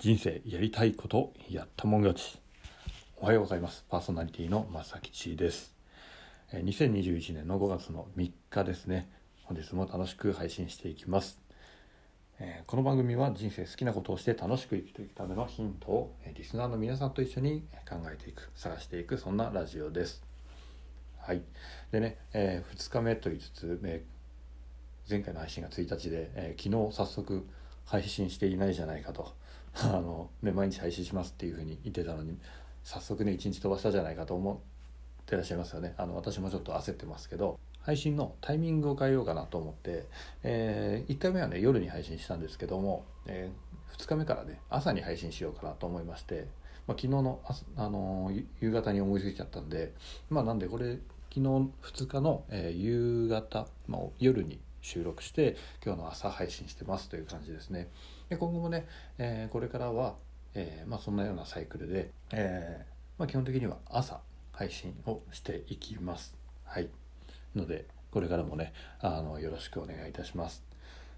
人生やりたいことやったもん勝ち。おはようございます。パーソナリティの正吉です。え2021年の5月の3日ですね。本日も楽しく配信していきます。えこの番組は人生好きなことをして楽しく生きていくためのヒントをえリスナーの皆さんと一緒に考えていく探していくそんなラジオです。はい。でね、え2日目と言いつつ、えー前回の配信が1日で、えー昨日早速配信していないじゃないかと。あの、ね、毎日配信しますっていうふうに言ってたのに早速ね1日飛ばしたじゃないかと思ってらっしゃいますよね。あの私もちょっと焦ってますけど配信のタイミングを変えようかなと思って、え1回目はね夜に配信したんですけども、え2日目からね朝に配信しようかなと思いまして、まあ、昨日の朝、あのー夕方に思いついちゃったんでまあなんでこれ昨日2日の、え夕方、まあ、夜に収録して今日の朝配信してますという感じですね。で今後もね、えーこれからは、えーまあ、そんなようなサイクルで、えーまあ、基本的には朝配信をしていきます。はい。のでこれからもねあのよろしくお願いいたします。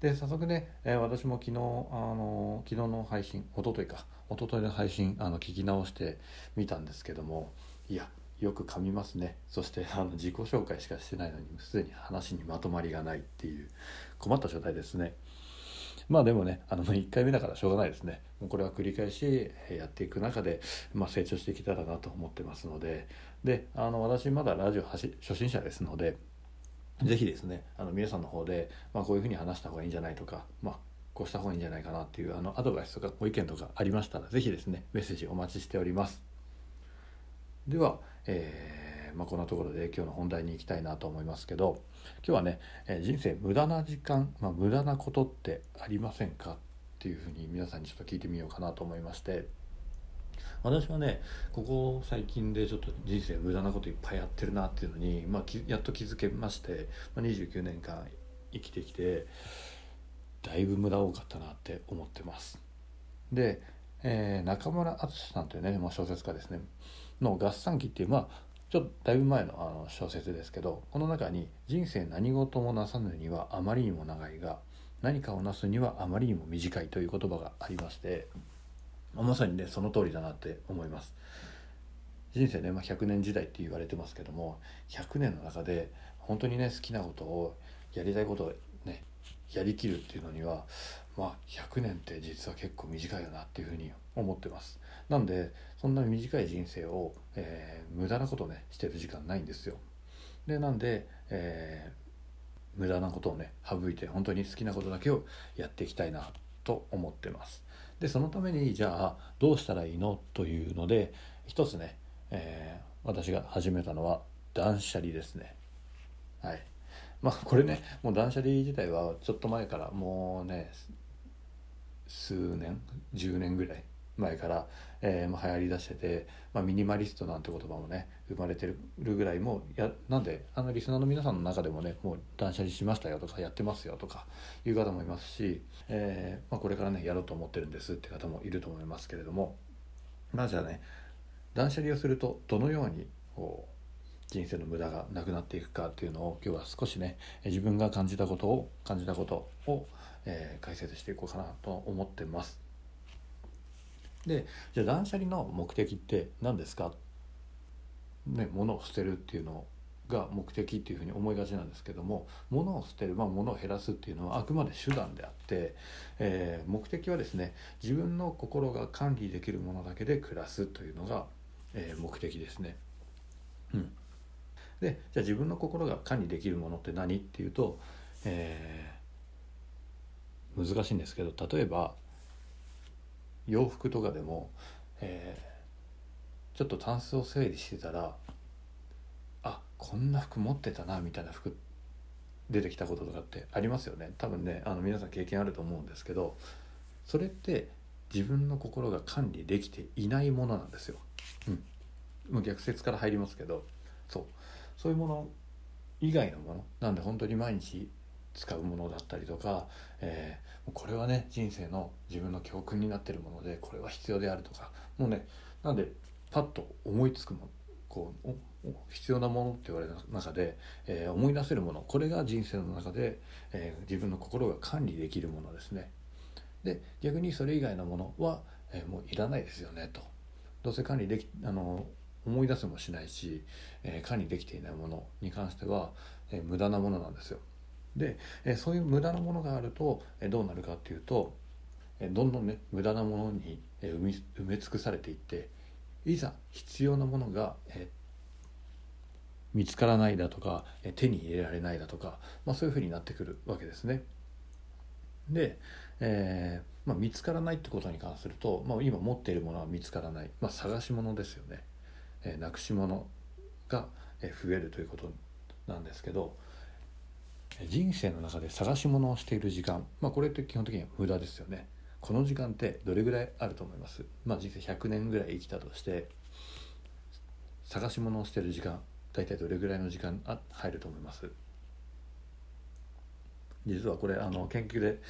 で早速ね、え私も昨日あの昨日の配信一昨日か一昨日の配信あの聞き直してみたんですけどもいやよく噛みますね。そしてあの自己紹介しかしてないのにすでに話にまとまりがないっていう困った状態ですね。まあでもねあの1回目だからしょうがないですね。もうこれは繰り返しえやっていく中で、まあ、成長していけたらなと思ってますので。であの私まだラジオはし初心者ですのでぜひですねあの皆さんの方で、まあ、こういうふうに話した方がいいんじゃないとか、まあ、こうした方がいいんじゃないかなっていうあのアドバイスとかご意見とかありましたらぜひですねメッセージお待ちしております。では、えーまあ、こんなところで今日の本題に行きたいなと思いますけど今日はね、え人生無駄な時間、まあ、無駄なことってありませんかっていうふうに皆さんにちょっと聞いてみようかなと思いまして私はねここ最近でちょっと人生無駄なこといっぱいやってるなっていうのに、まあ、きやっと気づけまして、まあ、29年間生きてきてだいぶ無駄多かったなって思ってます。で、えー中村敦さんというね、まあ、小説家ですね。の「合算記」っていうまあちょっとだいぶ前のあの小説ですけどこの中に「人生何事もなさぬにはあまりにも長いが何かをなすにはあまりにも短い」という言葉がありましてまさにねその通りだなって思います。人生ね、まあ、100年時代って言われてますけども100年の中で本当にね好きなことをやりたいことをねやりきるっていうのにはまあ100年って実は結構短いよなっていうふうに思ってます。なんでそんな短い人生を、えー無駄なことねしてる時間ないんですよ。でなんで、えー無駄なことをね省いて本当に好きなことだけをやっていきたいなと思ってます。でそのためにじゃあどうしたらいいのというので一つね、えー私が始めたのは断捨離ですね。はい。まあこれねもう断捨離自体はちょっと前からもうね数年10年ぐらい前から、えーま、流行りだしてて、まあ、ミニマリストなんて言葉もね生まれてるぐらいもうやなんであのリスナーの皆さんの中でもねもう断捨離しましたよとかやってますよとかいう方もいますし、えーまあ、これからねやろうと思ってるんですって方もいると思いますけれどもまあじゃあね断捨離をするとどのようにこう人生の無駄がなくなっていくかっていうのを今日は少しね自分が感じたことを感じたことを、えー解説していこうかなと思ってます。でじゃあ断捨離の目的って何ですか？ね物を捨てるっていうのが目的っていうふうに思いがちなんですけども物を捨てる、まあ、物を減らすっていうのはあくまで手段であって、えー目的はですね自分の心が管理できるものだけで暮らすというのが、えー目的ですね。うん、でじゃあ自分の心が管理できるものって何っていうと、えー難しいんですけど例えば洋服とかでも、えーちょっとタンスを整理してたらあこんな服持ってたなみたいな服出てきたこととかってありますよね。多分ねあの皆さん経験あると思うんですけどそれって自分の心が管理できていないものなんですよ。うん、もう逆説から入りますけどそう。そういうもの以外のものなんで本当に毎日使うものだったりとか、えーこれはね人生の自分の教訓になってるものでこれは必要であるとかもうねなんでパッと思いつくもこう必要なものって言われる中で、えー思い出せるものこれが人生の中で、えー自分の心が管理できるものですね。で逆にそれ以外のものは、えー、もういらないですよねとどうせ管理できあの思い出せもしないし、え、管理できていないものに関しては、え、無駄なものなんですよ。で、え、そういう無駄なものがあると、え、どうなるかっていうと、え、どんどんね無駄なものに、えー、埋め埋め尽くされていっていざ必要なものが、え、見つからないだとか、え、手に入れられないだとか、まあ、そういうふうになってくるわけですね。で、えーまあ、見つからないってことに関すると、まあ、今持っているものは見つからない、まあ、探し物ですよね。えー、なくし物が増えるということなんですけど人生の中で探し物をしている時間、まあ、これって基本的には無駄ですよね。この時間ってどれぐらいあると思います？まあ人生100年ぐらい生きたとして探し物をしている時間大体どれぐらいの時間あ入ると思います？実はこれあの研究で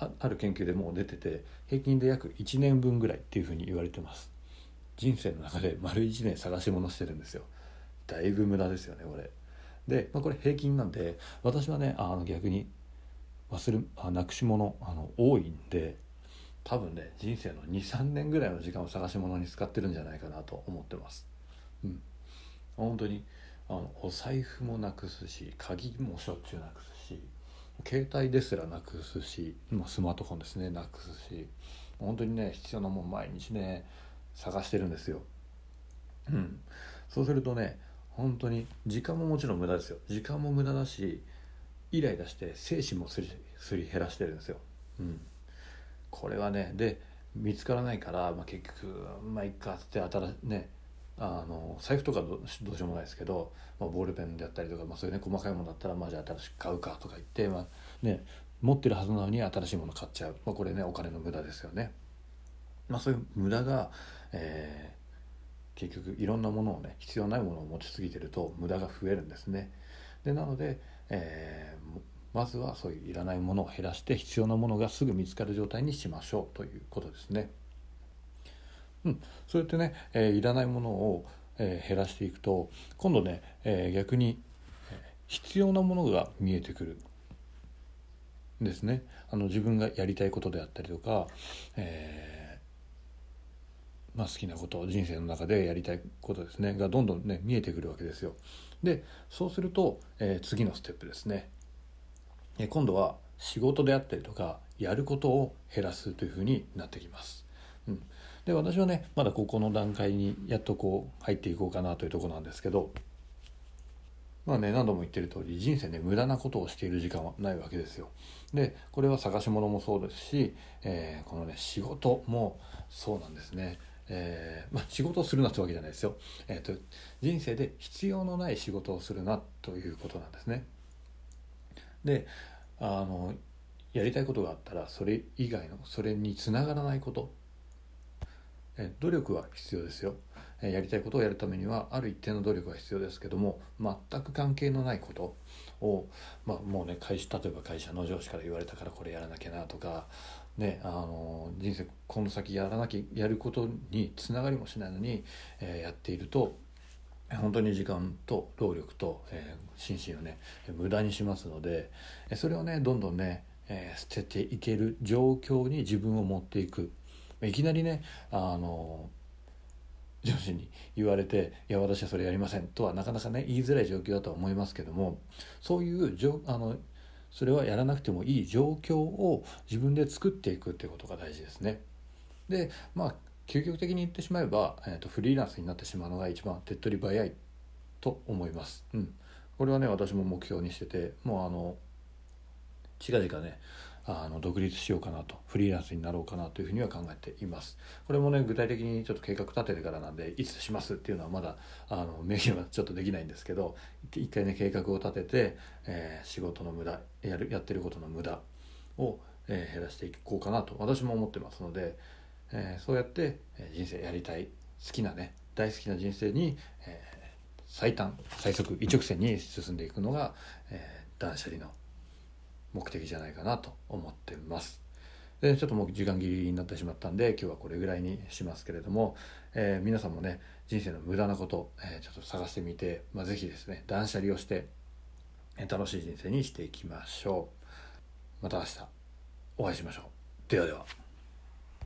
あある研究でもう出てて平均で約1年分ぐらいっていうふうに言われてます。人生の中で丸1年探し物してるんですよ。だいぶ無駄ですよねこれ。で、まあ、これ平均なんで私はねあの逆に忘れあなくし物あの多いんで多分ね人生の23年ぐらいの時間を探し物に使ってるんじゃないかなと思ってます。うん。本当にあのお財布もなくすし鍵もしょっちゅうなくすし携帯ですらなくすし、まあ、スマートフォンですねなくすし本当にね必要なもん毎日ね探してるんですよ。うん、そうするとね本当に時間ももちろん無駄ですよ時間も無駄だしイライラして精神もすりすり減らしてるんですよ。うん、これはねで見つからないから、まあ、結局まあいっかって新しねあの財布とかどどうしようもないですけど、まあ、ボールペンであったりとか、まあ、そういうね細かいものだったら、まあ、じゃあ新しく買うかとか言って、まあね、持ってるはずなのに新しいもの買っちゃう、まあ、これねお金の無駄ですよね。まあ、そういう無駄が、えー、結局いろんなものをね必要ないものを持ちすぎてると無駄が増えるんですね。でなので、えー、まずはそういういらないものを減らして必要なものがすぐ見つかる状態にしましょうということですね。うん、そうやってね、えー、いらないものを、えー、減らしていくと今度ね、えー、逆に必要なものが見えてくるんですねあの自分がやりたいことであったりとか、えーまあ、好きなこと人生の中でやりたいことですねがどんどんね見えてくるわけですよ。でそうすると、えー、次のステップですね、えー、今度は仕事であったりとかやることを減らすというふうになってきます。うん、で私はねまだここの段階にやっとこう入っていこうかなというとこなんですけどまあね何度も言ってる通り人生ね無駄なことをしている時間はないわけですよ。でこれは探し物もそうですし、えー、このね仕事もそうなんですね。えー、まあ、仕事をするなってわけじゃないですよ、えーと、人生で必要のない仕事をするなということなんですね。であのやりたいことがあったらそれ以外のそれにつながらないこと、え努力は必要ですよ、えやりたいことをやるためにはある一定の努力は必要ですけども全く関係のないこと。を、まあ、もうね会社例えば会社の上司から言われたからこれやらなきゃなとかね、あの人生この先やらなきゃやることにつながりもしないのに、えー、やっていると本当に時間と労力と、えー、心身をね無駄にしますのでそれをねどんどんね、えー、捨てていける状況に自分を持っていく。いきなりねあの上司に言われて「いや私はそれやりません」とはなかなかね言いづらい状況だとは思いますけどもそういうあのそれはやらなくてもいい状況を自分で作っていくっていうことが大事ですね。でまあ究極的に言ってしまえば、えーと、フリーランスになってしまうのが一番手っ取り早いと思います。うん、これはね私も目標にしててもうあの近々ねあの独立しようかなとフリーランスになろうかなというふうには考えています。これもね具体的にちょっと計画立ててからなんでいつしますっていうのはまだあの明言はちょっとできないんですけど一回ね計画を立てて、えー、仕事の無駄やるやってることの無駄を、えー、減らしていこうかなと私も思ってますので、えー、そうやって人生やりたい好きなね大好きな人生に、え最短最速一直線に進んでいくのが、え断捨離の目的じゃないかなと思ってます。でちょっともう時間切りになってしまったんで今日はこれぐらいにしますけれども、えー、皆さんもね人生の無駄なこと、えー、ちょっと探してみて、まあ、是非ですね断捨離をして、え、楽しい人生にしていきましょう。また明日お会いしましょう。ではでは。